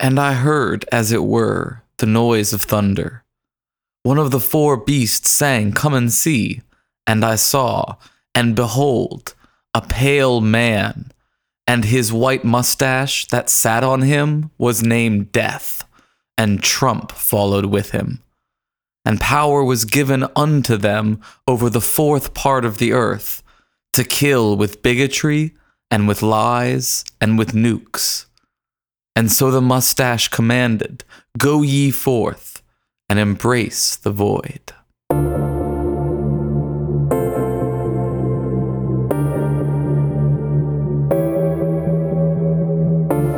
And I heard, as it were, the noise of thunder. One of the four beasts sang, Come and see. And I saw, and behold, a pale man, and his white mustache that sat on him was named Death, and Trump followed with him. And power was given unto them over the fourth part of the earth to kill with bigotry and with lies and with nukes. And so the mustache commanded, Go ye forth and embrace the void.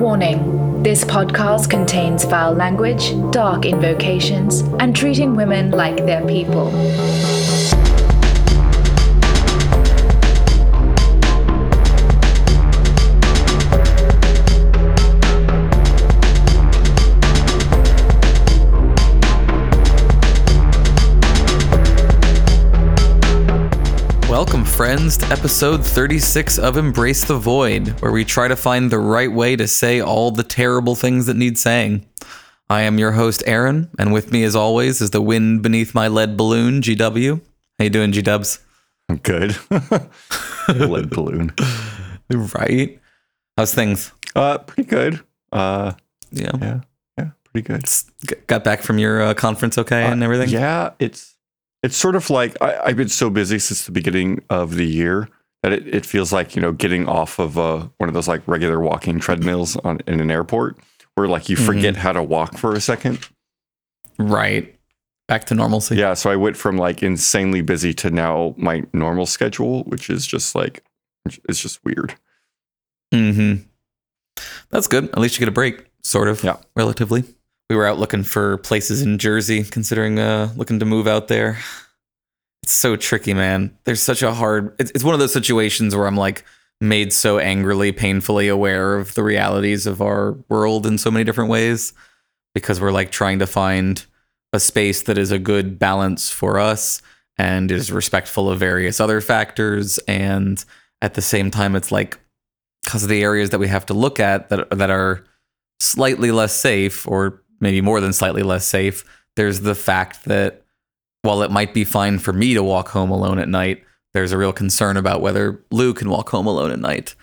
Warning this podcast contains foul language, dark invocations, and treating women like they're people. Welcome, friends, to episode 36 of Embrace the Void, where we try to find the right way to say all the terrible things that need saying. I am your host, Aaron, and with me, as always, is the wind beneath my lead balloon, GW. How you doing, G Dubs? I'm good. Lead balloon. Right? How's things? Uh, pretty good. Uh, Yeah. yeah, yeah, pretty good. Got back from your uh, conference okay and Uh, everything? Yeah, it's it's sort of like I, I've been so busy since the beginning of the year that it, it feels like you know getting off of uh, one of those like regular walking treadmills on in an airport where like you forget how to walk for a second. Right. Back to normalcy. Yeah, so I went from like insanely busy to now my normal schedule, which is just like it's just weird. Mm-hmm. That's good. At least you get a break, sort of. Yeah. Relatively. We were out looking for places in Jersey, considering uh looking to move out there. It's so tricky, man. There's such a hard it's it's one of those situations where I'm like made so angrily, painfully aware of the realities of our world in so many different ways. Because we're like trying to find a space that is a good balance for us and is respectful of various other factors. And at the same time, it's like because of the areas that we have to look at that that are slightly less safe or maybe more than slightly less safe there's the fact that while it might be fine for me to walk home alone at night there's a real concern about whether Lou can walk home alone at night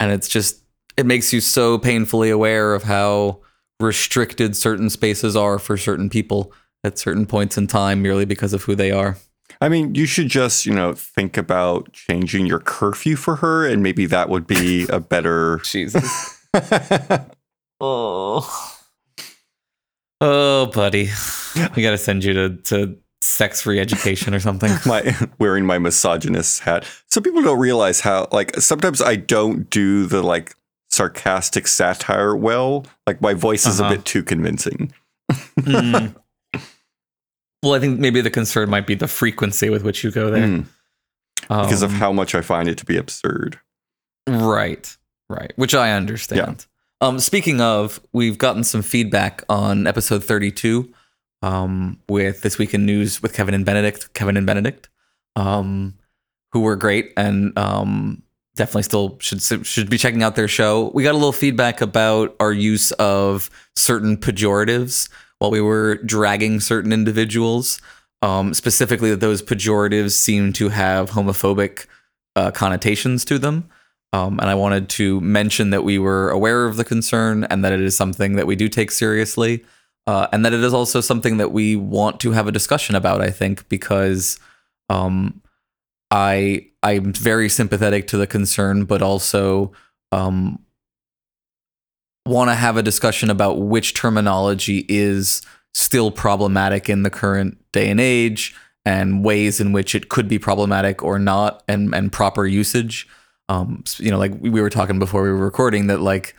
and it's just it makes you so painfully aware of how restricted certain spaces are for certain people at certain points in time merely because of who they are I mean, you should just, you know, think about changing your curfew for her, and maybe that would be a better. jesus Oh. Oh, buddy. We got to send you to, to sex free education or something. my wearing my misogynist hat. Some people don't realize how, like, sometimes I don't do the like sarcastic satire well. Like, my voice is Uh-huh. a bit too convincing. Mm. Well, I think maybe the concern might be the frequency with which you go there. Mm, because of Um, how much I find it to be absurd. Right, right. Which I understand. Um, speaking of, we've gotten some feedback on episode 32 um, with This Week in News with Kevin and Benedict, Kevin and Benedict, um, who were great and um, definitely still should should be checking out their show. We got a little feedback about our use of certain pejoratives while we were dragging certain individuals. Um, specifically, that those pejoratives seem to have homophobic uh, connotations to them. Um, and I wanted to mention that we were aware of the concern and that it is something that we do take seriously. Uh, and that it is also something that we want to have a discussion about, I think, because um, I I'm very sympathetic to the concern, but also um, want to have a discussion about which terminology is still problematic in the current day and age and ways in which it could be problematic or not and and proper usage um you know like we were talking before we were recording that like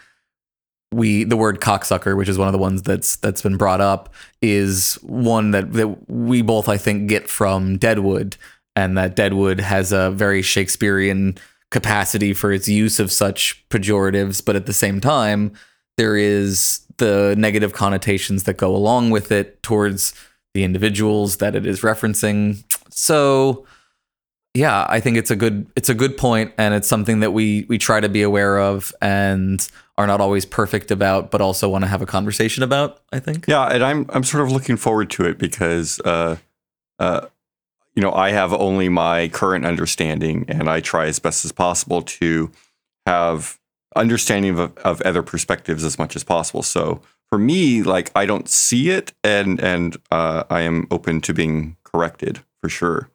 we the word cocksucker which is one of the ones that's that's been brought up is one that that we both I think get from Deadwood and that Deadwood has a very Shakespearean capacity for its use of such pejoratives but at the same time there is the negative connotations that go along with it towards the individuals that it is referencing. So yeah, I think it's a good it's a good point and it's something that we we try to be aware of and are not always perfect about, but also want to have a conversation about. I think. Yeah, and I'm I'm sort of looking forward to it because, uh, uh, you know, I have only my current understanding, and I try as best as possible to have understanding of, of other perspectives as much as possible. So for me, like I don't see it, and and uh, I am open to being corrected for sure.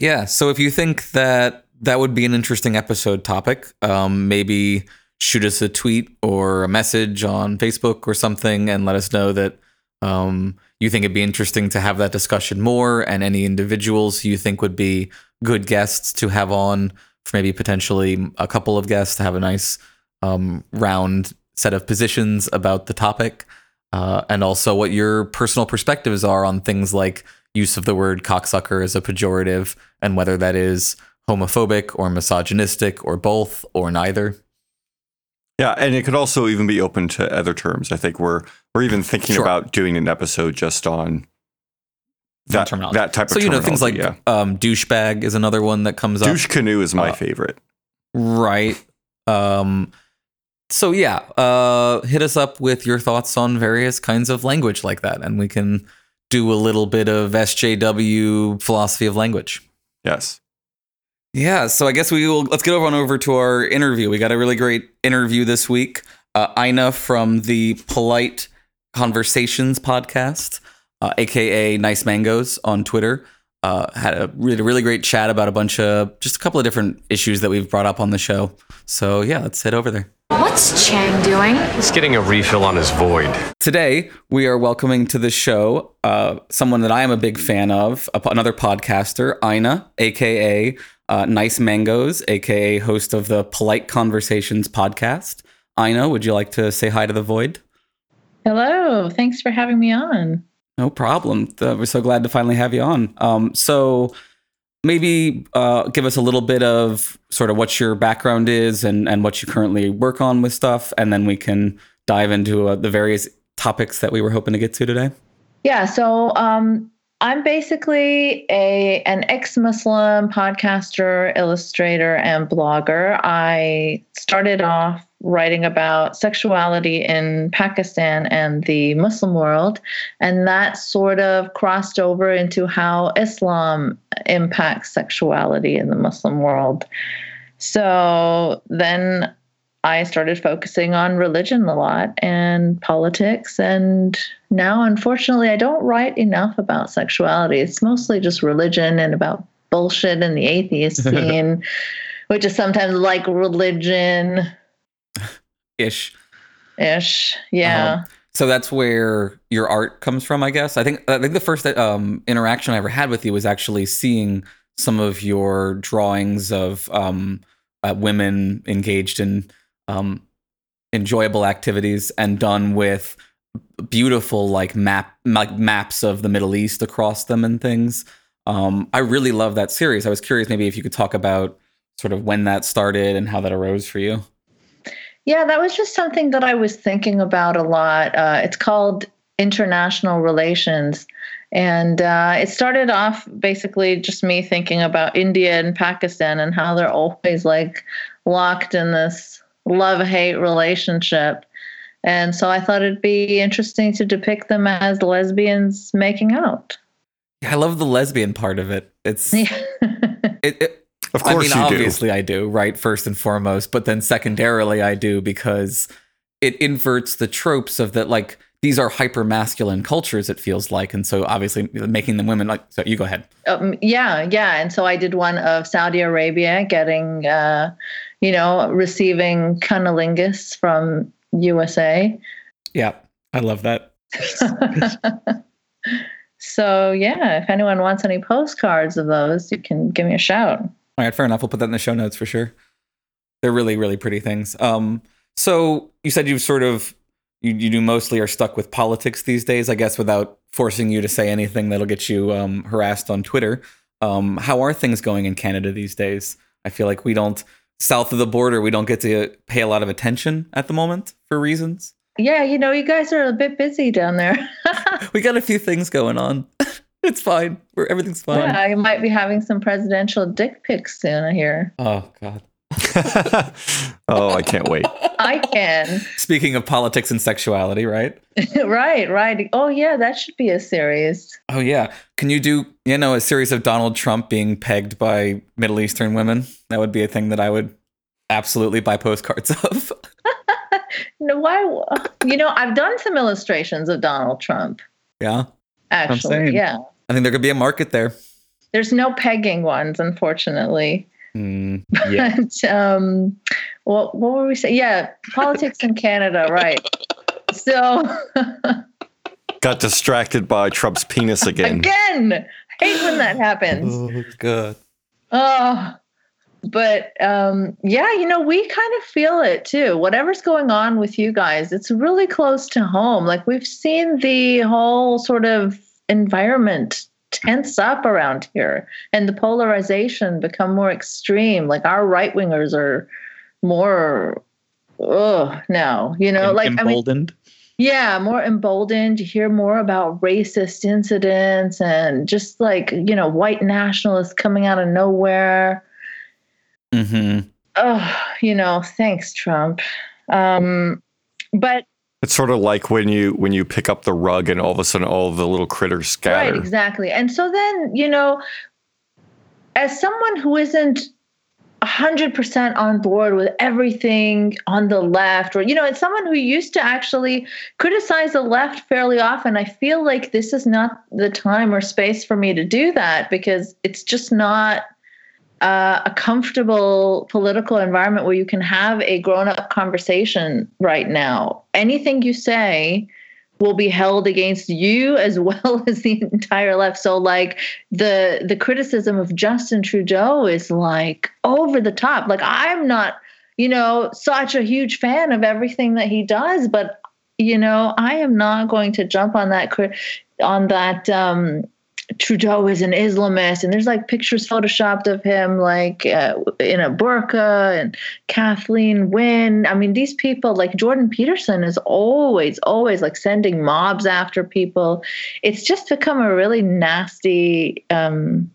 Yeah. So if you think that that would be an interesting episode topic, um, maybe shoot us a tweet or a message on Facebook or something and let us know that um, you think it'd be interesting to have that discussion more and any individuals you think would be good guests to have on for maybe potentially a couple of guests to have a nice um, round set of positions about the topic uh, and also what your personal perspectives are on things like use of the word cocksucker as a pejorative and whether that is homophobic or misogynistic or both or neither. Yeah, and it could also even be open to other terms. I think we're we're even thinking Sure. about doing an episode just on that that type of thing. So you know things like yeah. um, douchebag is another one that comes up. douche canoe is my uh, favorite. Right. Um so yeah, uh hit us up with your thoughts on various kinds of language like that and we can do a little bit of SJW philosophy of language. Yes. Yeah, so I guess we will let's get over on over to our interview. We got a really great interview this week. Uh Eiynah from the Polite Conversations podcast, uh, aka Nice Mangoes on Twitter. Uh, had a really, really great chat about a bunch of just a couple of different issues that we've brought up on the show. So yeah, let's head over there. What's Chang doing? He's getting a refill on his void. Today we are welcoming to the show uh, someone that I am a big fan of, another podcaster, Eiynah, aka uh, Nice Mangoes, aka host of the Polite Conversations podcast. Eiynah, would you like to say hi to the void? Hello. Thanks for having me on. No problem. Uh, we're so glad to finally have you on. Um, so maybe uh, give us a little bit of sort of what your background is and, and what you currently work on with stuff, and then we can dive into uh, the various topics that we were hoping to get to today. Yeah, so um, I'm basically a an ex-Muslim podcaster, illustrator, and blogger. I started off writing about sexuality in Pakistan and the Muslim world, and that sort of crossed over into how Islam impacts sexuality in the Muslim world. So then I started focusing on religion a lot and politics. And now, unfortunately, I don't write enough about sexuality. It's mostly just religion and about bullshit in the atheist scene, which is sometimes like religion Ish. ish. Yeah. Um, so that's where your art comes from, I guess. I think I think the first um, interaction I ever had with you was actually seeing some of your drawings of um, uh, women engaged in um, enjoyable activities and done with beautiful like map like maps of the Middle East across them and things. Um, I really love that series. I was curious maybe if you could talk about sort of when that started and how that arose for you. Yeah, that was just something that I was thinking about a lot. Uh, it's called international relations. And uh, it started off basically just me thinking about India and Pakistan and how they're always like locked in this love hate relationship. And so I thought it'd be interesting to depict them as lesbians making out. I love the lesbian part of it. It's Yeah. it, it Of course I mean, you do. obviously I do, right? First and foremost, but then secondarily I do because it inverts the tropes of that like these are hyper masculine cultures it feels like and so obviously making them women like so you go ahead um, yeah, yeah. And so I did one of Saudi Arabia getting, uh, you know, receiving cunnilingus from USA. yeah i love that so yeah, if anyone wants any postcards of those, you can give me a shout. All right fair enough. We'll put that in the show notes for sure. They're really really pretty things. Um so you said you've sort of you, you do mostly are stuck with politics these days i guess without forcing you to say anything that'll get you um, harassed on twitter. Um, how are things going in canada these days? I feel like we don't south of the border we don't get to pay a lot of attention at the moment for reasons. Yeah, you know, you guys are a bit busy down there. we got a few things going on it's fine We're, everything's fine yeah, you might be having some presidential dick pics soon. I hear. oh god oh, I can't wait. I can. Speaking of politics and sexuality, right? right, right. Oh yeah, that should be a series. Oh yeah. Can you do you know a series of Donald Trump being pegged by Middle Eastern women? That would be a thing that I would absolutely buy postcards of. no, why? You know, I've done some illustrations of Donald Trump. Yeah. Actually, yeah. I think there could be a market there. There's no pegging ones, unfortunately. Mm, Yeah. But, um, what what were we saying? Yeah, politics in Canada, right? So Got distracted by Trump's penis again. again, hate when that happens. oh, good. Oh, but um, yeah, you know, we kind of feel it too. Whatever's going on with you guys, it's really close to home. Like we've seen the whole sort of environment tense up around here and the polarization become more extreme. Like our right wingers are more, oh, now, you know, Em- like, I mean, emboldened. yeah, more emboldened. You hear more about racist incidents and just like, you know, white nationalists coming out of nowhere. Mm-hmm. Oh, you know, thanks, Trump. Um, but It's sort of like when you when you pick up the rug and all of a sudden all of the little critters scatter. right, exactly. And so then, you know, as someone who isn't 100% on board with everything on the left or you know it's someone who used to actually criticize the left fairly often i feel like this is not the time or space for me to do that because it's just not uh, a comfortable political environment where you can have a grown-up conversation right now anything you say will be held against you as well as the entire left. So like the the criticism of Justin Trudeau is like over the top. Like I'm not, you know, such a huge fan of everything that he does, but you know, I am not going to jump on that cri- on that um Trudeau is an Islamist, and there's like pictures photoshopped of him like uh, in a burqa, and Kathleen Wynne. I mean, these people like Jordan Peterson is always, always like sending mobs after people. It's just become a really nasty um,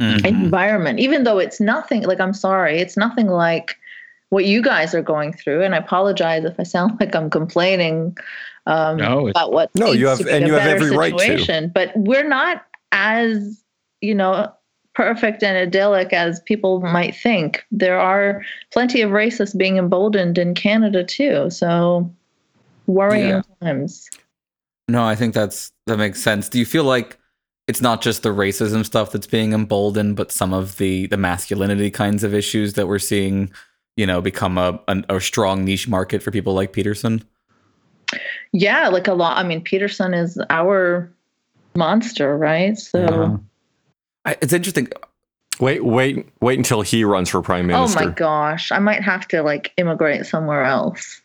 Mhm. environment, even though it's nothing like I'm sorry, it's nothing like what you guys are going through. And I apologize if I sound like I'm complaining um, No, about what No, you have- and you have better every right to. But we're not as you know perfect and idyllic as people might think. There are plenty of racists being emboldened in Canada too. So worrying Yeah. times. No, I think that's that makes sense. Do you feel like it's not just the racism stuff that's being emboldened, but some of the the masculinity kinds of issues that we're seeing, you know, become a an, a strong niche market for people like Peterson? Yeah, like a lot. I mean, Peterson is our monster, right? So. Uh-huh. I, it's interesting. Wait, wait, wait until he runs for prime minister. Oh my gosh, I might have to like immigrate somewhere else.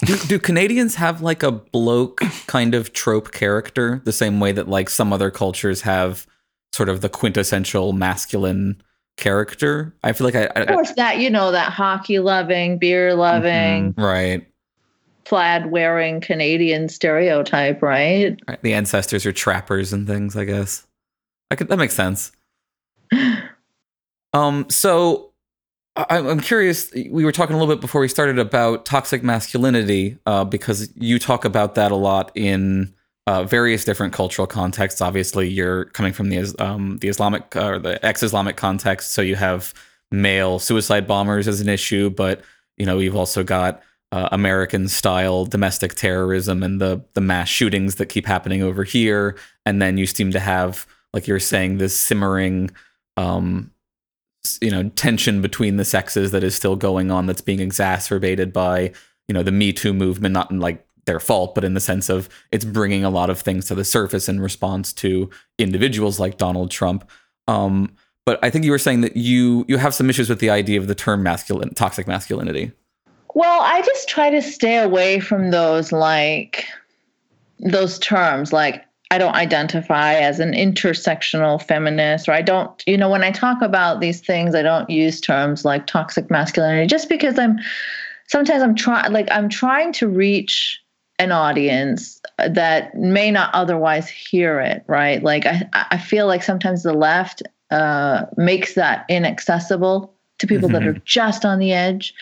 Do, do Canadians have like a bloke kind of trope character, the same way that like some other cultures have sort of the quintessential masculine character? I feel like I, Of course, that you know that hockey loving, beer loving, right, plaid wearing Canadian stereotype, right? right. The ancestors are trappers and things. I guess. I could that makes sense. Um. So I, I'm curious. We were talking a little bit before we started about toxic masculinity, uh, because you talk about that a lot in uh, various different cultural contexts. Obviously, you're coming from the um, the Islamic uh, or the ex-Islamic context, so you have male suicide bombers as an issue, but you know you've also got uh, American-style domestic terrorism and the the mass shootings that keep happening over here, and then you seem to have, like you're saying, this simmering. Um, you know tension between the sexes that is still going on that's being exacerbated by you know the me too movement not in like their fault but in the sense of it's bringing a lot of things to the surface in response to individuals like donald trump um but i think you were saying that you you have some issues with the idea of the term masculine toxic masculinity Well, I just try to stay away from those like those terms like I don't identify as an intersectional feminist or I don't you know when I talk about these things I don't use terms like toxic masculinity just because I'm sometimes I'm trying like I'm trying to reach an audience that may not otherwise hear it right like I I feel like sometimes the left uh makes that inaccessible to people that Mhm. are just on the edge.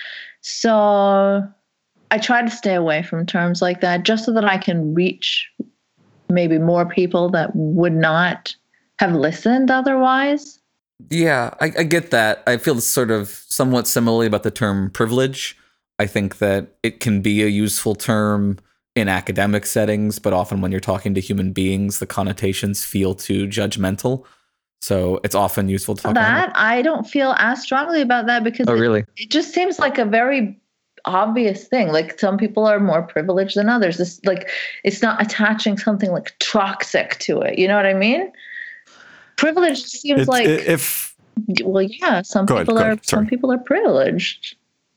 So I try to stay away from terms like that just so that I can reach maybe more people that would not have listened otherwise. Yeah, I, I get that. I feel sort of somewhat similarly about the term privilege. I think that it can be a useful term in academic settings, but often when you're talking to human beings, the connotations feel too judgmental. So it's often useful to talk about that I don't feel as strongly about that because Oh, really? it just seems like a very obvious thing. Like some people are more privileged than others. This like it's not attaching something like toxic to it. You know what i mean? Privilege seems It's- like if well yeah some Go ahead, people are some people are privileged.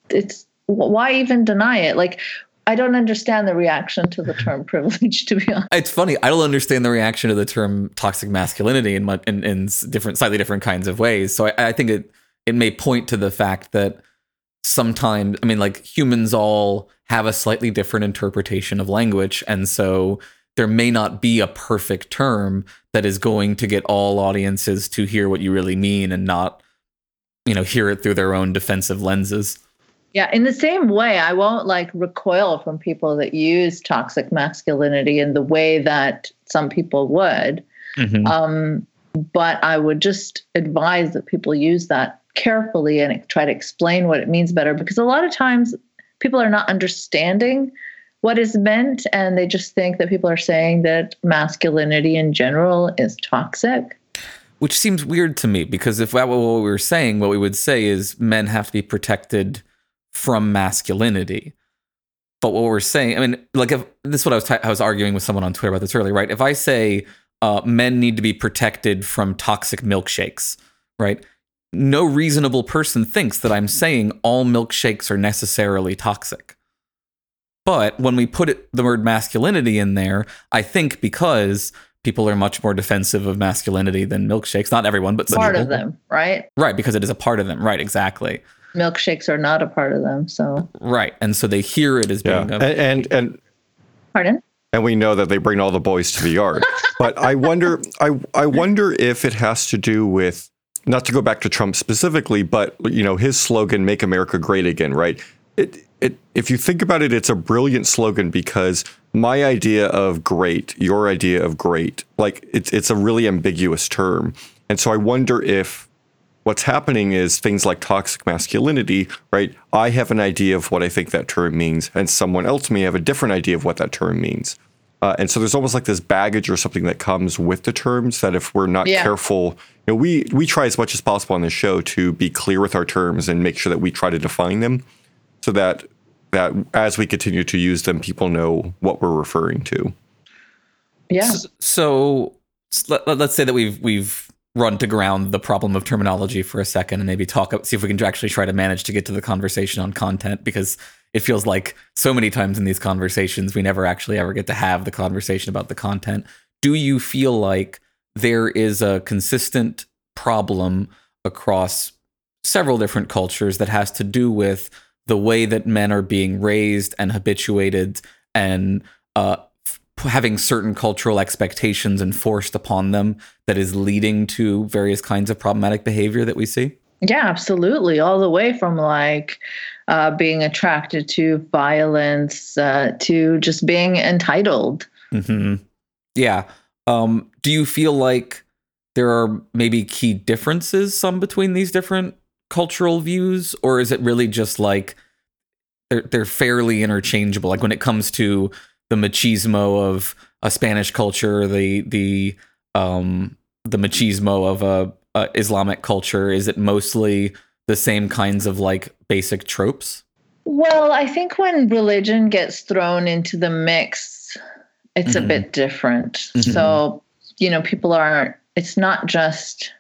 It's why even deny it? Like i don't understand the reaction to the term privilege to be honest It's funny. I don't understand the reaction to the term toxic masculinity in in, in different, slightly different kinds of ways. So I, I think it it may point to the fact that sometimes, I mean, like humans all have a slightly different interpretation of language, and so there may not be a perfect term that is going to get all audiences to hear what you really mean and not, you know, hear it through their own defensive lenses. Yeah, in the same way, I won't like recoil from people that use toxic masculinity in the way that some people would. Um, but I would just advise that people use that carefully and try to explain what it means better because a lot of times people are not understanding what is meant and they just think that people are saying that masculinity in general is toxic. Which seems weird to me because if that were what we were saying, what we would say is men have to be protected from masculinity. But what we're saying, I mean, like if this is what I was t- I was arguing with someone on Twitter about this earlier, right? If I say uh, men need to be protected from toxic milkshakes, right? No reasonable person thinks that I'm saying all milkshakes are necessarily toxic. But when we put it, the word masculinity in there, I think because people are much more defensive of masculinity than milkshakes. Not everyone, but some Part of them, right? Right, because it is a part of them. Right, exactly. Milkshakes are not a part of them. So, Right. And so they hear it as yeah, being and, and and pardon? and we know that they bring all the boys to the yard. but I wonder, I I wonder if it has to do with not to go back to Trump specifically, but you know his slogan "Make America Great Again," right? It it if you think about it, it's a brilliant slogan because my idea of great, your idea of great, like it's it's a really ambiguous term, and so I wonder if what's happening is things like toxic masculinity, right? I have an idea of what I think that term means, and someone else may have a different idea of what that term means. Uh, and so there's almost like this baggage or something that comes with the terms that if we're not Yeah. careful, you know, we we try as much as possible on this show to be clear with our terms and make sure that we try to define them, so that that as we continue to use them, people know what we're referring to. Yeah. S- So let, let- let's say that we've we've run to ground the problem of terminology for a second and maybe talk see if we can actually try to manage to get to the conversation on content because it feels like so many times in these conversations we never actually ever get to have the conversation about the content. Do you feel like there is a consistent problem across several different cultures that has to do with the way that men are being raised and habituated and uh, having certain cultural expectations enforced upon them that is leading to various kinds of problematic behavior that we see? Yeah, absolutely. All the way from like uh, being attracted to violence uh, to just being entitled. hmm Yeah. Um, do you feel like there are maybe key differences some between these different cultural views, or is it really just like they're they're fairly interchangeable? Like when it comes to the machismo of a Spanish culture, the the um the machismo of a, a Islamic culture, is it mostly the same kinds of like basic tropes? Well, I think when religion gets thrown into the mix, it's Mhm. a bit different. Mhm. So, you know, people are it's not just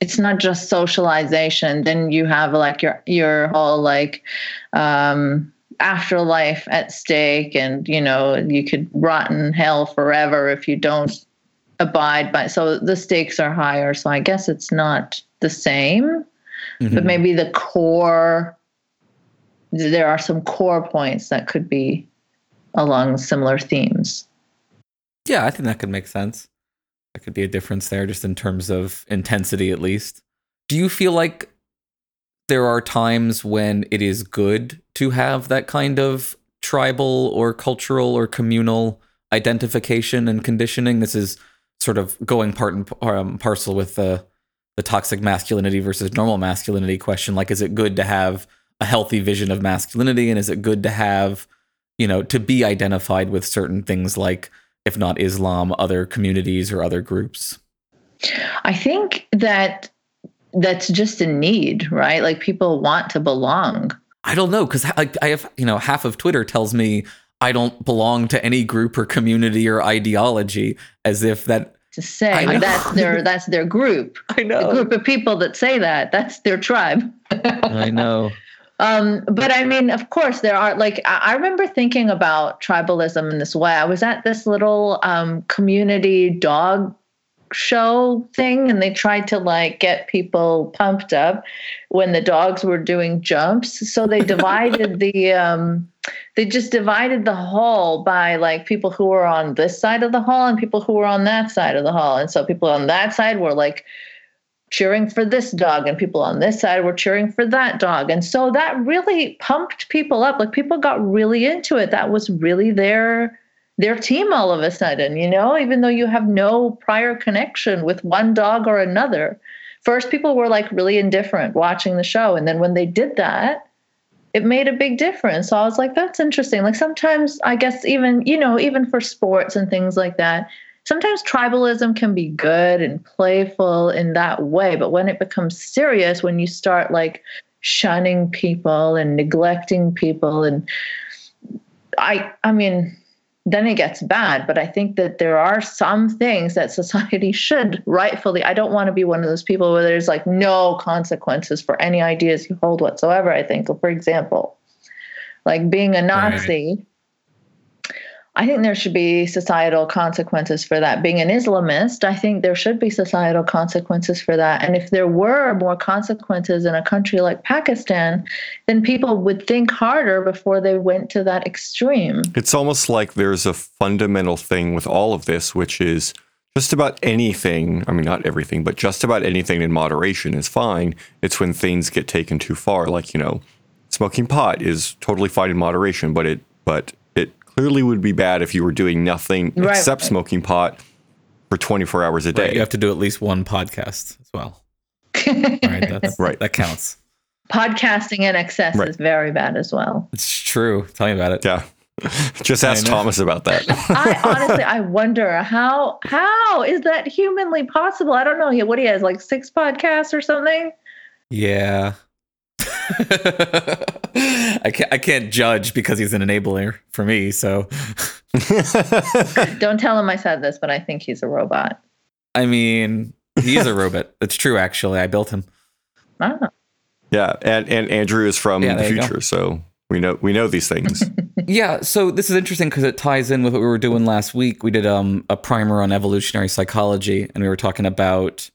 it's not just socialization. Then you have like your your whole like um afterlife at stake and you know, you could rot in hell forever if you don't abide by so the stakes are higher. So I guess it's not the same but Mhm. maybe the core there are some core points that could be along similar themes Yeah, I think that could make sense. That could be a difference there, just in terms of intensity, at least. Do you feel like there are times when it is good to have that kind of tribal or cultural or communal identification and conditioning. This is sort of going part and um, parcel with the the toxic masculinity versus normal masculinity question. Like, is it good to have a healthy vision of masculinity, and is it good to have, you know, to be identified with certain things like, if not Islam, other communities or other groups? I think that that's just a need, right? Like people want to belong. I don't know because I, I have you know half of Twitter tells me I don't belong to any group or community or ideology, as if that to say that's their that's their group. I know the group of people that say that that's their tribe. I know. Um, but I mean, of course, there are like I remember thinking about tribalism in this way. I was at this little um, community dog show thing and they tried to like get people pumped up when the dogs were doing jumps. So they divided the um they just divided the hall by like people who were on this side of the hall and people who were on that side of the hall. And so people on that side were like cheering for this dog and people on this side were cheering for that dog. And so that really pumped people up. Like people got really into it. That was really their their team all of a sudden, you know, even though you have no prior connection with one dog or another. First, people were like really indifferent watching the show. And then when they did that, it made a big difference. So I was like, that's interesting. Like sometimes, I guess, even, you know, even for sports and things like that, sometimes tribalism can be good and playful in that way. But when it becomes serious, when you start like shunning people and neglecting people, and I, I mean, then it gets bad. But I think that there are some things that society should rightfully. I don't want to be one of those people where there's like no consequences for any ideas you hold whatsoever. I think, for example, like being a Nazi. Right. I think there should be societal consequences for that. Being an Islamist, I think there should be societal consequences for that. And if there were more consequences in a country like Pakistan, then people would think harder before they went to that extreme. It's almost like there's a fundamental thing with all of this, which is just about anything. I mean, not everything, but just about anything in moderation is fine. It's when things get taken too far, like, you know, smoking pot is totally fine in moderation, but it, but clearly would be bad if you were doing nothing right. except smoking pot for 24 hours a day. Right. You have to do at least one podcast as well. right, right. That counts. Podcasting in excess right. is very bad as well. It's true. Tell me about it. Yeah. Just ask Thomas about that. I honestly, I wonder how how is that humanly possible? I don't know. What he has, like six podcasts or something. Yeah, I can't I can't judge because he's an enabler for me. So don't tell him I said this, but I think he's a robot. I mean, he's a robot. It's true, actually. I built him. Ah. Yeah, and and Andrew is from yeah, the future, so we know we know these things. yeah, so this is interesting because it ties in with what we were doing last week. We did um, a primer on evolutionary psychology, and we were talking about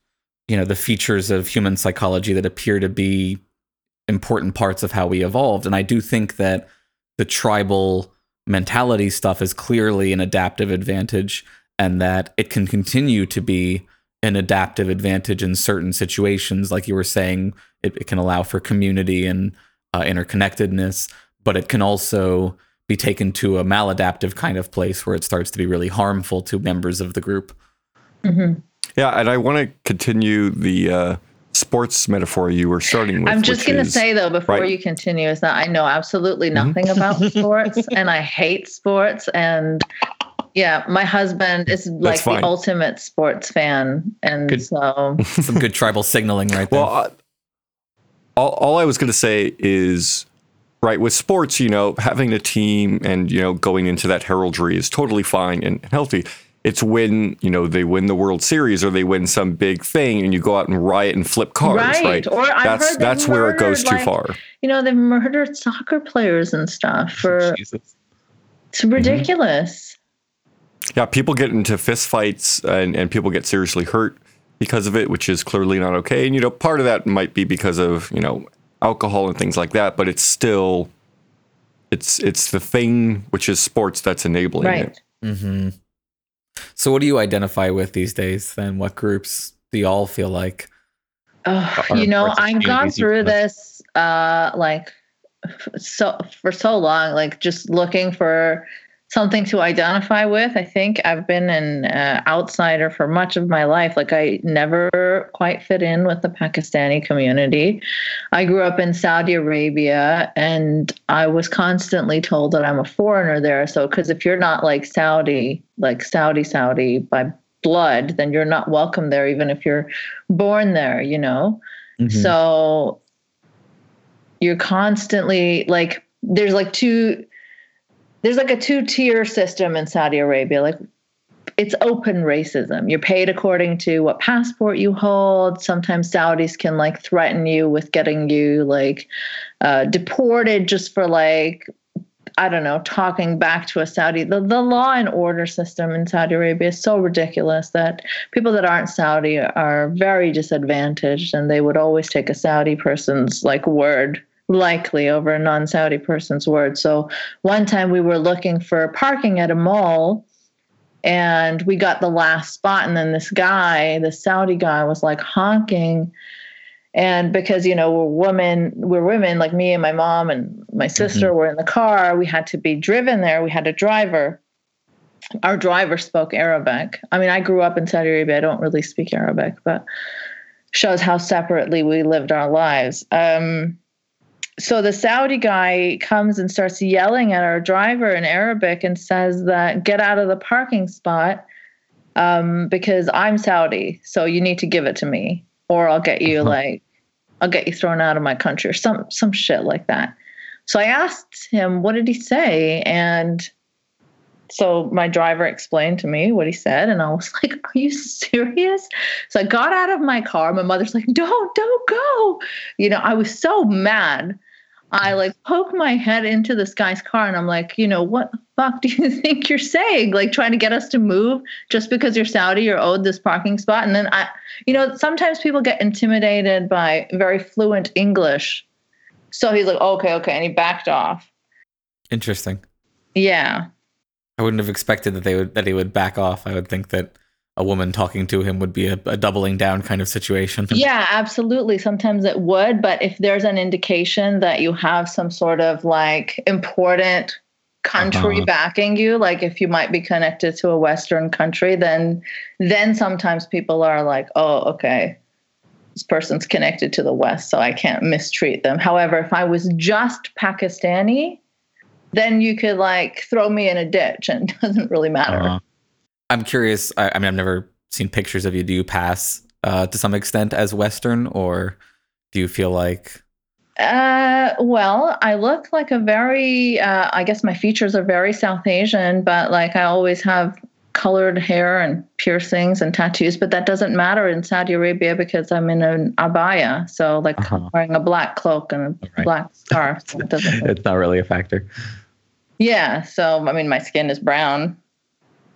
you know the features of human psychology that appear to be important parts of how we evolved. And I do think that the tribal mentality stuff is clearly an adaptive advantage and that it can continue to be an adaptive advantage in certain situations. Like you were saying, it, it can allow for community and uh, interconnectedness, but it can also be taken to a maladaptive kind of place where it starts to be really harmful to members of the group. Mm-hmm. Yeah, and I want to continue the uh, sports metaphor you were starting with. I'm just going to say though, before right? you continue, is that I know absolutely mm-hmm. nothing mm-hmm. about sports, and I hate sports, and yeah, my husband is like the ultimate sports fan, and good. so some good tribal signaling right there. Well, uh, all, all I was going to say is. Right with sports, you know, having a team and you know going into that heraldry is totally fine and healthy it's when you know they win the World Series or they win some big thing, and you go out and riot and flip cars, right? right? Or I've that's that's murdered, where it goes too like, far. You know, they've murdered soccer players and stuff for. Jesus. It's ridiculous. Mm-hmm. Yeah, people get into fist fights and, and people get seriously hurt because of it, which is clearly not okay. And you know, part of that might be because of you know alcohol and things like that, but it's still it's it's the thing which is sports that's enabling right. it. Mm-hmm. So, what do you identify with these days? Then, what groups do you all feel like? Oh, you know, I've gone through this uh, like so for so long, like just looking for something to identify with. I think I've been an uh, outsider for much of my life. Like I never quite fit in with the Pakistani community. I grew up in Saudi Arabia and I was constantly told that I'm a foreigner there. So, because if you're not like Saudi, like Saudi, Saudi by blood, then you're not welcome there, even if you're born there, you know? Mm-hmm. So, you're constantly like, there's like two there's like a two tier system in Saudi Arabia. Like it's open racism. You're paid according to what passport you hold. Sometimes Saudis can like threaten you with getting you like uh, deported just for like I don't know, talking back to a Saudi. The, the law and order system in Saudi Arabia is so ridiculous that people that aren't Saudi are very disadvantaged and they would always take a Saudi person's like word likely over a non Saudi person's word. So one time we were looking for parking at a mall and we got the last spot. And then this guy, the Saudi guy, was like honking. And because, you know, we're women, we're women, like me and my mom and my sister mm-hmm. were in the car, we had to be driven there. We had a driver. Our driver spoke Arabic. I mean, I grew up in Saudi Arabia. I don't really speak Arabic, but shows how separately we lived our lives. Um, so the Saudi guy comes and starts yelling at our driver in Arabic and says that get out of the parking spot um, because I'm Saudi, so you need to give it to me, or I'll get you uh-huh. like I'll get you thrown out of my country or some some shit like that. So I asked him, what did he say? And so my driver explained to me what he said, and I was like, Are you serious? So I got out of my car. My mother's like, Don't, don't go. You know, I was so mad. I like poke my head into this guy's car and I'm like, you know, what the fuck do you think you're saying? Like trying to get us to move just because you're Saudi, you're owed this parking spot. And then I, you know, sometimes people get intimidated by very fluent English. So he's like, okay, okay. And he backed off. Interesting. Yeah. I wouldn't have expected that they would, that he would back off. I would think that a woman talking to him would be a, a, doubling down kind of situation. Yeah, absolutely. Sometimes it would, but if there's an indication that you have some sort of like important country uh-huh. backing you, like if you might be connected to a Western country, then then sometimes people are like, oh, okay, this person's connected to the West, so I can't mistreat them. However, if I was just Pakistani, then you could like throw me in a ditch and it doesn't really matter. Uh-huh. I'm curious. I, I, mean, I've never seen pictures of you. Do you pass uh, to some extent as Western, or do you feel like? Uh, well, I look like a very. Uh, I guess my features are very South Asian, but like I always have colored hair and piercings and tattoos, but that doesn't matter in Saudi Arabia because I'm in an abaya, so like uh-huh. wearing a black cloak and a right. black scarf. So it it's not really a factor. Yeah, so I mean, my skin is brown,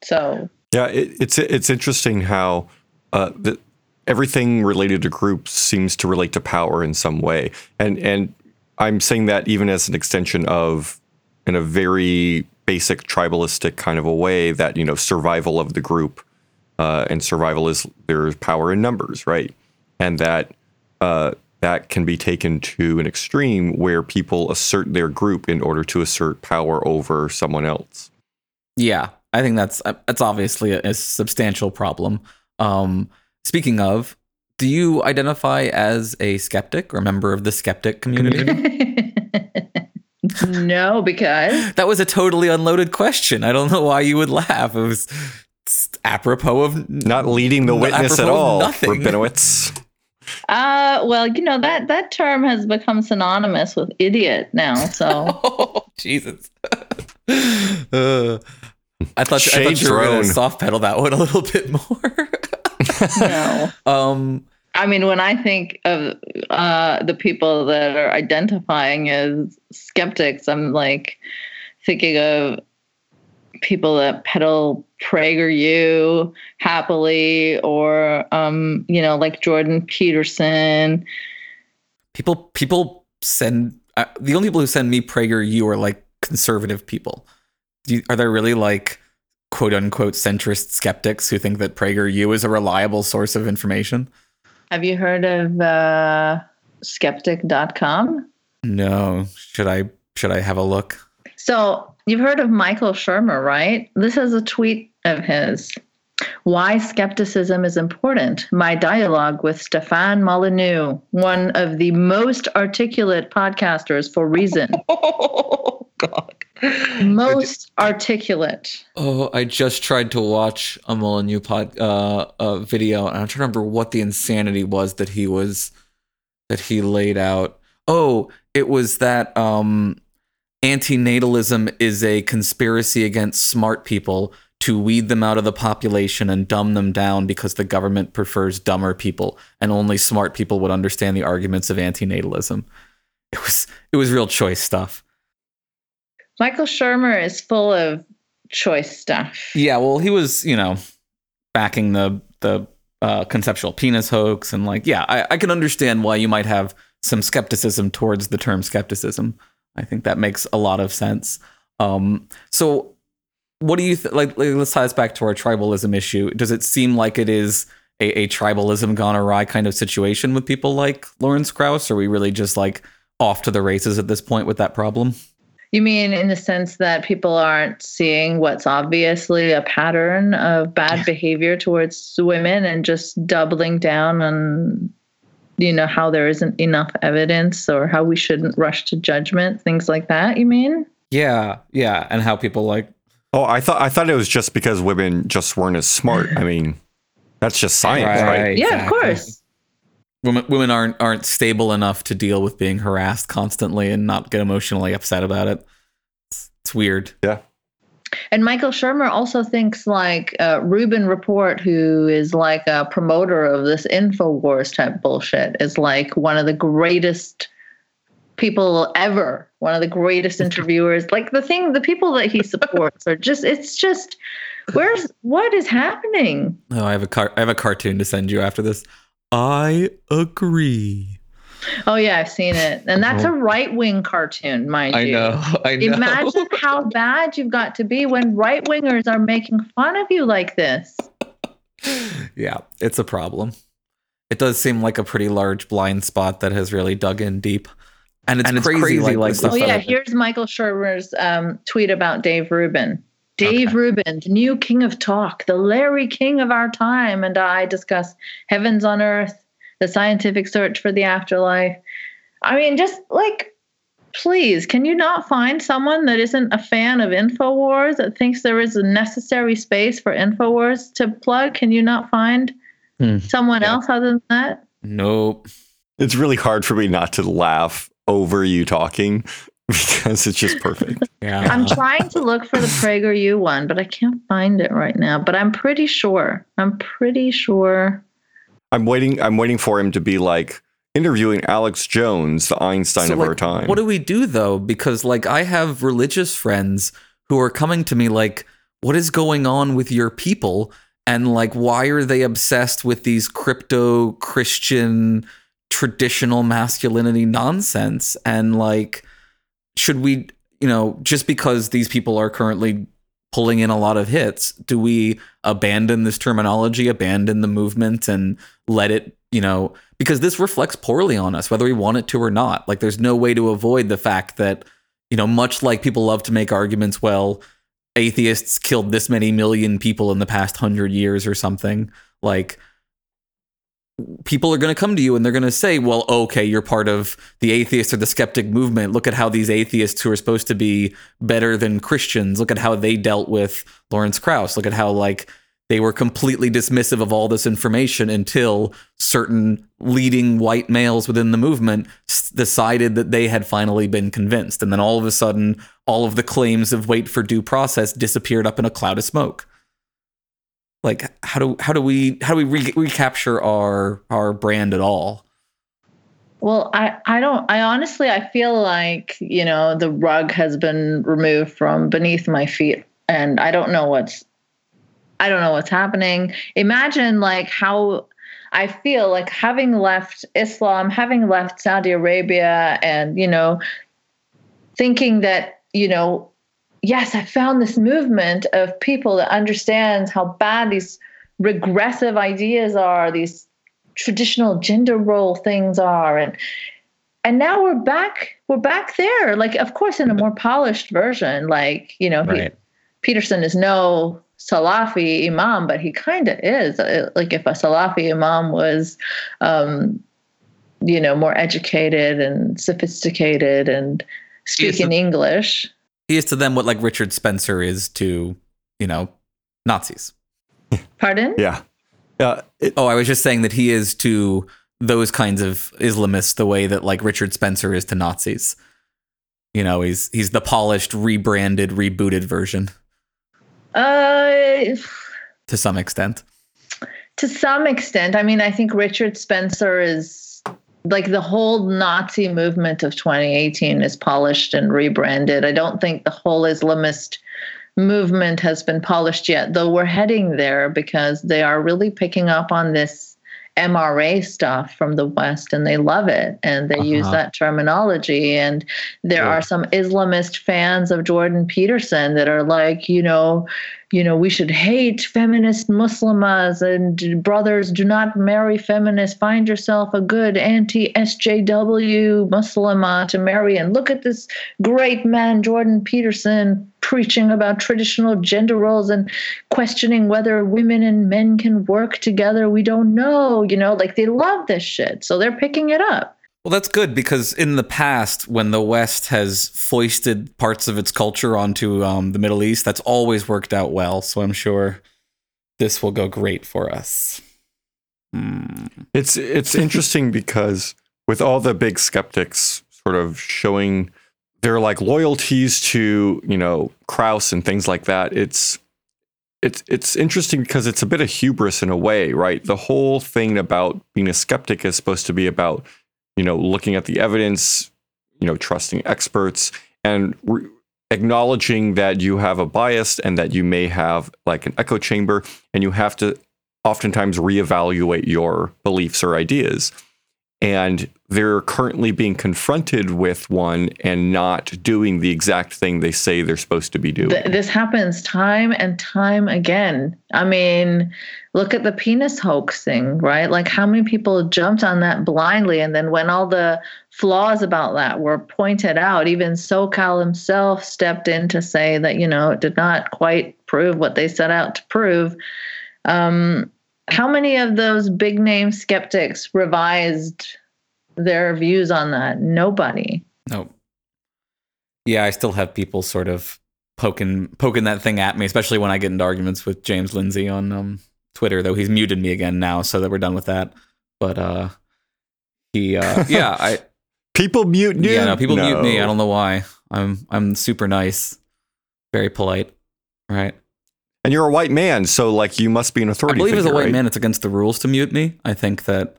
so yeah, it, it's it's interesting how uh, the, everything related to groups seems to relate to power in some way, and and I'm saying that even as an extension of, in a very basic tribalistic kind of a way, that you know survival of the group, uh, and survival is there's power in numbers, right, and that. Uh, that can be taken to an extreme where people assert their group in order to assert power over someone else. Yeah, I think that's uh, that's obviously a, a substantial problem. Um, speaking of, do you identify as a skeptic or a member of the skeptic community? no, because that was a totally unloaded question. I don't know why you would laugh. It was apropos of not leading the witness at all, nothing. Rabinowitz. Uh, well, you know that that term has become synonymous with idiot now. So, oh, Jesus. uh, I thought, I thought you were going to soft pedal that one a little bit more. no. Um, I mean, when I think of uh, the people that are identifying as skeptics, I'm like thinking of people that pedal PragerU happily, or um, you know, like Jordan Peterson. People, people send uh, the only people who send me PragerU are like conservative people you, are there really like quote unquote centrist skeptics who think that PragerU is a reliable source of information? Have you heard of uh, skeptic.com? No. Should I should I have a look? So you've heard of Michael Shermer, right? This is a tweet of his. Why skepticism is important. My dialogue with Stefan Molyneux, one of the most articulate podcasters for Reason. Oh God. Most articulate. Oh, I just tried to watch a Molyneux pod uh, uh video, and I'm trying to remember what the insanity was that he was that he laid out. Oh, it was that um antinatalism is a conspiracy against smart people to weed them out of the population and dumb them down because the government prefers dumber people and only smart people would understand the arguments of antinatalism. It was it was real choice stuff. Michael Shermer is full of choice stuff. Yeah, well, he was, you know, backing the the uh, conceptual penis hoax, and like, yeah, I, I can understand why you might have some skepticism towards the term skepticism. I think that makes a lot of sense. Um, so, what do you th- like, like? Let's tie this back to our tribalism issue. Does it seem like it is a, a tribalism gone awry kind of situation with people like Lawrence Krauss? Or are we really just like off to the races at this point with that problem? You mean in the sense that people aren't seeing what's obviously a pattern of bad behavior towards women and just doubling down on you know how there isn't enough evidence or how we shouldn't rush to judgment, things like that, you mean? Yeah, yeah, and how people like Oh, I thought I thought it was just because women just weren't as smart. I mean, that's just science, right? Right. Yeah, of course. Women women aren't aren't stable enough to deal with being harassed constantly and not get emotionally upset about it. It's, it's weird. Yeah. And Michael Shermer also thinks like uh, Rubin Report, who is like a promoter of this InfoWars type bullshit, is like one of the greatest people ever, one of the greatest interviewers. Like the thing, the people that he supports are just, it's just, where's, what is happening? Oh, I have a car- I have a cartoon to send you after this. I agree. Oh, yeah, I've seen it. And that's a right wing cartoon, mind I you. know. I know. Imagine how bad you've got to be when right wingers are making fun of you like this. yeah, it's a problem. It does seem like a pretty large blind spot that has really dug in deep. And it's, And it's crazy, crazy, like, like, the stuff Oh yeah, here's Michael Shermer's um, tweet about Dave Rubin. Dave Rubin, the new king of talk, the Larry King of our time, and I discuss heavens on earth, the scientific search for the afterlife. I mean, just like, please, can you not find someone that isn't a fan of Infowars that thinks there is a necessary space for Infowars to plug? Can you not find Hmm. someone else other than that? Nope. It's really hard for me not to laugh over you talking because it's just perfect. Yeah. I'm trying to look for the PragerU one, but I can't find it right now. But I'm pretty sure. I'm pretty sure. I'm waiting. I'm waiting for him to be like interviewing Alex Jones, the Einstein So, of like, our time. What do we do though? Because like I have religious friends who are coming to me like, what is going on with your people? And like, why are they obsessed with these crypto Christian traditional masculinity nonsense? And like, should we, you know, just because these people are currently pulling in a lot of hits, do we abandon this terminology, abandon the movement, and let it, you know, because this reflects poorly on us, whether we want it to or not. Like, there's no way to avoid the fact that, you know, much like people love to make arguments, well, atheists killed this many million people in the past hundred years or something. Like, people are going to come to you and they're going to say, well, okay, you're part of the atheist or the skeptic movement. Look at how these atheists who are supposed to be better than Christians, look at how they dealt with Lawrence Krauss. Look at how, like, they were completely dismissive of all this information until certain leading white males within the movement s- decided that they had finally been convinced. And then all of a sudden, all of the claims of wait for due process disappeared up in a cloud of smoke. Like, how do how do we how do we re- recapture our our brand at all? Well, I, I don't, I honestly, I feel like, you know, the rug has been removed from beneath my feet and I don't know what's, I don't know what's happening. Imagine like how I feel like having left Islam, having left Saudi Arabia and, you know, thinking that, you know, yes, I found this movement of people that understands how bad these regressive ideas are, these traditional gender role things are and and now we're back we're back there. Like of course in a more polished version like you know he, peterson is no salafi imam but he kind of is. Uh, like if a salafi imam was um you know more educated and sophisticated and Yes, speaking english He is to them what like Richard Spencer is to, you know, Nazis. pardon Yeah. Uh, it, Oh, I was just saying that he is to those kinds of Islamists the way that like Richard Spencer is to Nazis. You know, he's he's the polished, rebranded, rebooted version uh to some extent. to some extent i mean i think richard spencer is like the whole nazi movement of 2018 is polished and rebranded i don't think the whole islamist movement has been polished yet though we're heading there because they are really picking up on this mra stuff from the west and they love it and they use Uh-huh. that terminology and there Yeah. are some islamist fans of jordan peterson that are like you know you know, we should hate feminist Muslimas and brothers do not marry feminists. Find yourself a good anti SJW Muslima to marry. And look at this great man, Jordan Peterson, preaching about traditional gender roles and questioning whether women and men can work together. We don't know, you know, like they love this shit. So they're picking it up. Well, that's good because in the past, when the West has foisted parts of its culture onto um, the Middle East, that's always worked out well. So I'm sure this will go great for us. Hmm. It's it's interesting because with all the big skeptics sort of showing their like loyalties to you know Krauss and things like that, it's it's it's interesting because it's a bit of hubris in a way, right? The whole thing about being a skeptic is supposed to be about you know looking at the evidence, you know, trusting experts and re- acknowledging that you have a bias and that you may have like an echo chamber, and you have to oftentimes reevaluate your beliefs or ideas. And they're currently being confronted with one and not doing the exact thing they say they're supposed to be doing. This happens time and time again. I mean, look at the penis hoax thing, right? Like how many people jumped on that blindly and then when all the flaws about that were pointed out, even Sokal himself stepped in to say that, you know, it did not quite prove what they set out to prove. Um, how many of those big name skeptics revised their views on that? Nobody. Nope. Yeah, I still have people sort of poking poking that thing at me, especially when I get into arguments with James Lindsay on um, Twitter. Though he's muted me again now, so that we're done with that. But uh, he, uh, yeah, I people mute you? yeah, no, people mute me. I don't know why. I'm I'm super nice, very polite, right? And you're a white man, so like you must be an authority. I authority. believe as a white right? man, it's against the rules to mute me. I think that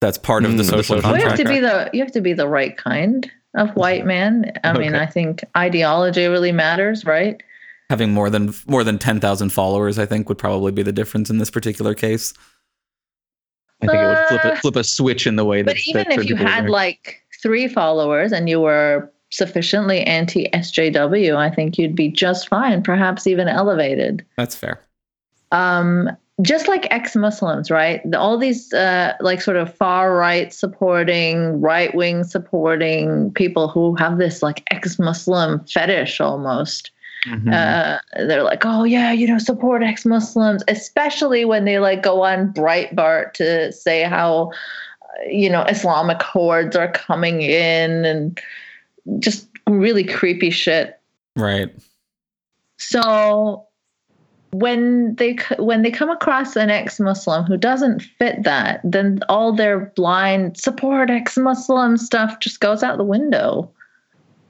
that's part of the Mm, social social you have to be the you have to be the right kind of white man. I mean, I think ideology really matters, right? Having more than more than ten thousand followers, I think, would probably be the difference in this particular case. I think it would flip Uh, a, flip a switch in the way that. But even that if you had are- like three followers and you were sufficiently anti SJW, I think you'd be just fine, perhaps even elevated. That's fair. um, just like ex-Muslims, right? All these uh, like sort of far right supporting, right wing supporting people who have this like ex-Muslim fetish almost. Mhm. Uh, they're like, oh yeah, you know, support ex-Muslims, especially when they like go on Breitbart to say how uh, you know Islamic hordes are coming in and just really creepy shit. Right. So when they when they come across an ex-Muslim who doesn't fit that, then all their blind support ex-Muslim stuff just goes out the window.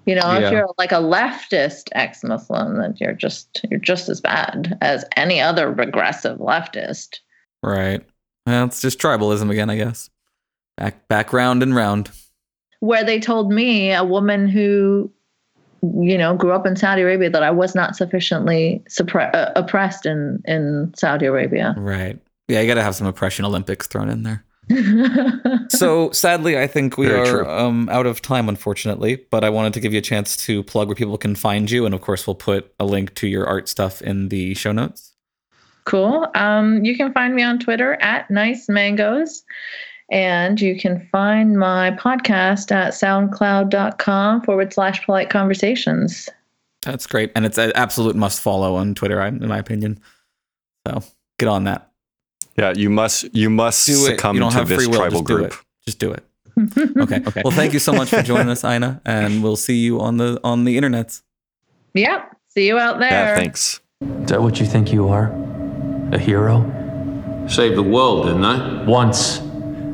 You know, Yeah. if you're like a leftist ex-Muslim, then you're just you're just as bad as any other regressive leftist. Right. Well, it's just tribalism again, I guess. Back back round and round. Where they told me a woman who you know grew up in Saudi Arabia that I was not sufficiently suppre- uh, oppressed in in Saudi Arabia. Right. Yeah, you got to have some oppression Olympics thrown in there. So sadly, I think we Very are um, out of time, unfortunately. But I wanted to give you a chance to plug where people can find you, and of course, we'll put a link to your art stuff in the show notes. Cool. Um, you can find me on Twitter at Nice Mangoes. And you can find my podcast at soundcloud.com forward slash polite conversations. That's great. And it's an absolute must follow on Twitter, I- in my opinion. So get on that. Yeah, you must you must Do it. succumb You don't to have this free will. tribal Just do group. it. Just do it. Okay. Okay. Well, thank you so much for joining us, Eiynah, and we'll see you on the on the internet. Yep. See you out there. Yeah, thanks. Is that what you think you are? A hero? Saved the world, didn't I? Once.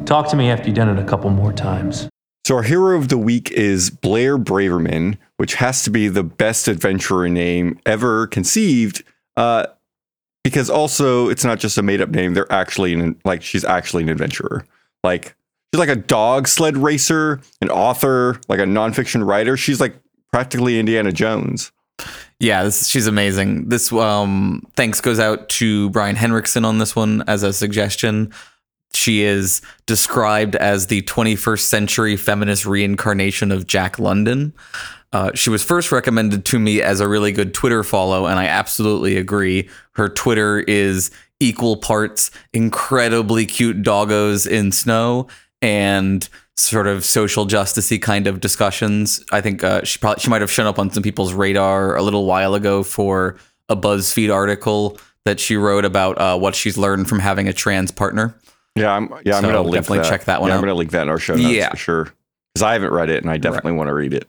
Talk to me after you've done it a couple more times. So our hero of the week is Blair Braverman, which has to be the best adventurer name ever conceived. Uh, because also it's not just a made up name; they're actually an, like she's actually an adventurer. Like she's like a dog sled racer, an author, like a nonfiction writer. She's like practically Indiana Jones. Yeah, this, she's amazing. This um thanks goes out to Brian Henriksen on this one as a suggestion. She is described as the 21st century feminist reincarnation of Jack London. Uh, she was first recommended to me as a really good Twitter follow, and I absolutely agree. Her Twitter is equal parts incredibly cute doggos in snow and sort of social justicey kind of discussions. I think uh, she probably she might have shown up on some people's radar a little while ago for a BuzzFeed article that she wrote about uh, what she's learned from having a trans partner. Yeah, I'm yeah, I'm So gonna link definitely that. check that one Yeah, out. I'm gonna link that in our show notes Yeah. for sure. Because I haven't read it and I definitely want to read it.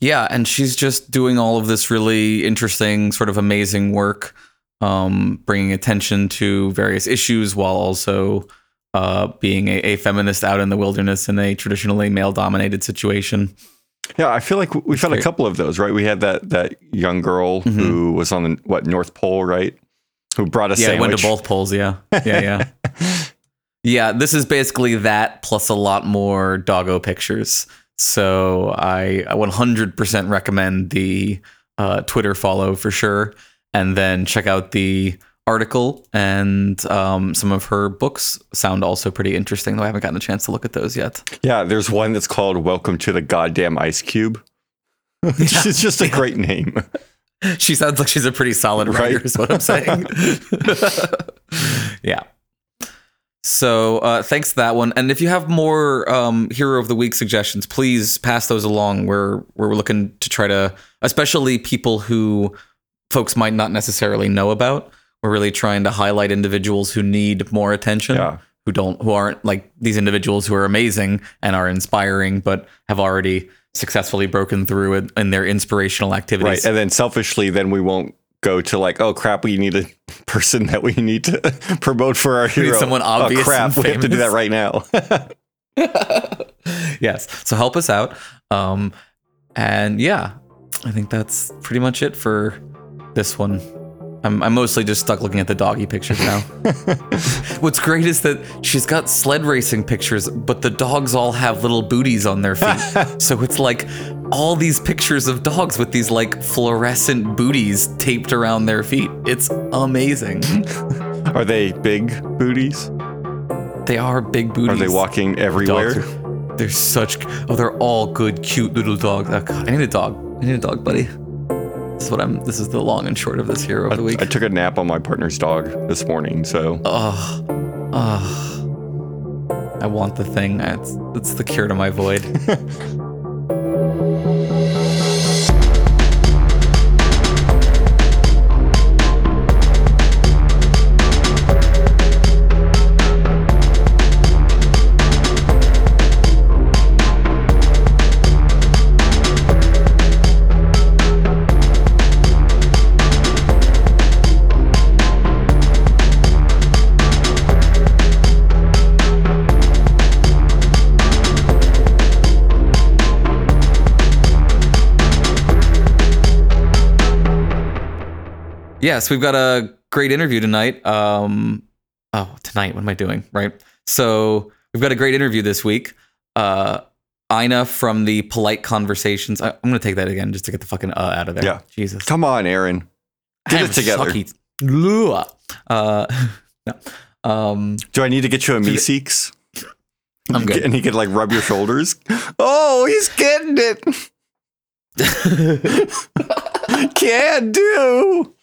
Yeah, and she's just doing all of this really interesting, sort of amazing work, um, bringing attention to various issues while also uh, being a, a feminist out in the wilderness in a traditionally male-dominated situation. Yeah, I feel like we've had a couple of those, right? We had that that young girl Mhm. who was on the what North Pole, right? Who brought a yeah, sandwich. went to both poles. Yeah, yeah, yeah. yeah, this is basically that plus a lot more doggo pictures. So I, I 100% recommend the uh, Twitter follow for sure, and then check out the article and um, some of her books sound also pretty interesting. Though I haven't gotten a chance to look at those yet. Yeah, there's one that's called "Welcome to the Goddamn Ice Cube." it's just a great name. She sounds like she's a pretty solid writer, Right. is what I'm saying. yeah. So uh, thanks to that one. And if you have more um, hero of the week suggestions, please pass those along. We're we're looking to try to, especially people who folks might not necessarily know about. We're really trying to highlight individuals who need more attention. Yeah. Who don't who aren't like these individuals who are amazing and are inspiring, but have already successfully broken through in, in their inspirational activities. Right. And then selfishly, then we won't go to like, oh crap, we need a person that we need to promote for our need hero. someone oh obvious crap, and we have to do that right now. yes. So help us out. Um, and yeah, I think that's pretty much it for this one. I'm, I'm mostly just stuck looking at the doggy pictures now. What's great is that she's got sled racing pictures, but the dogs all have little booties on their feet. so it's like all these pictures of dogs with these like fluorescent booties taped around their feet. It's amazing. Are they big booties? They are big booties. Are they walking everywhere? Dogs are- they're such. Oh, they're all good, cute little dogs. Oh, God, I need a dog. I need a dog, buddy. This is what I'm. This is the long and short of this hero of the week. I took a nap on my partner's dog this morning, so Oh, oh. I want the thing. It's it's the cure to my void. Yes, we've got a great interview tonight. Um, oh, tonight. What am I doing? Right. So we've got a great interview this week. Uh, Eiynah from the Polite Conversations. I, I'm going to take that again just to get the fucking uh out of there. Yeah. Jesus. come on, Aaron. Get it together. sucky. Uh, no. Um, Do I need to get you a Meeseeks? I'm good. And he could like rub your shoulders. Oh, he's getting it. Can't do.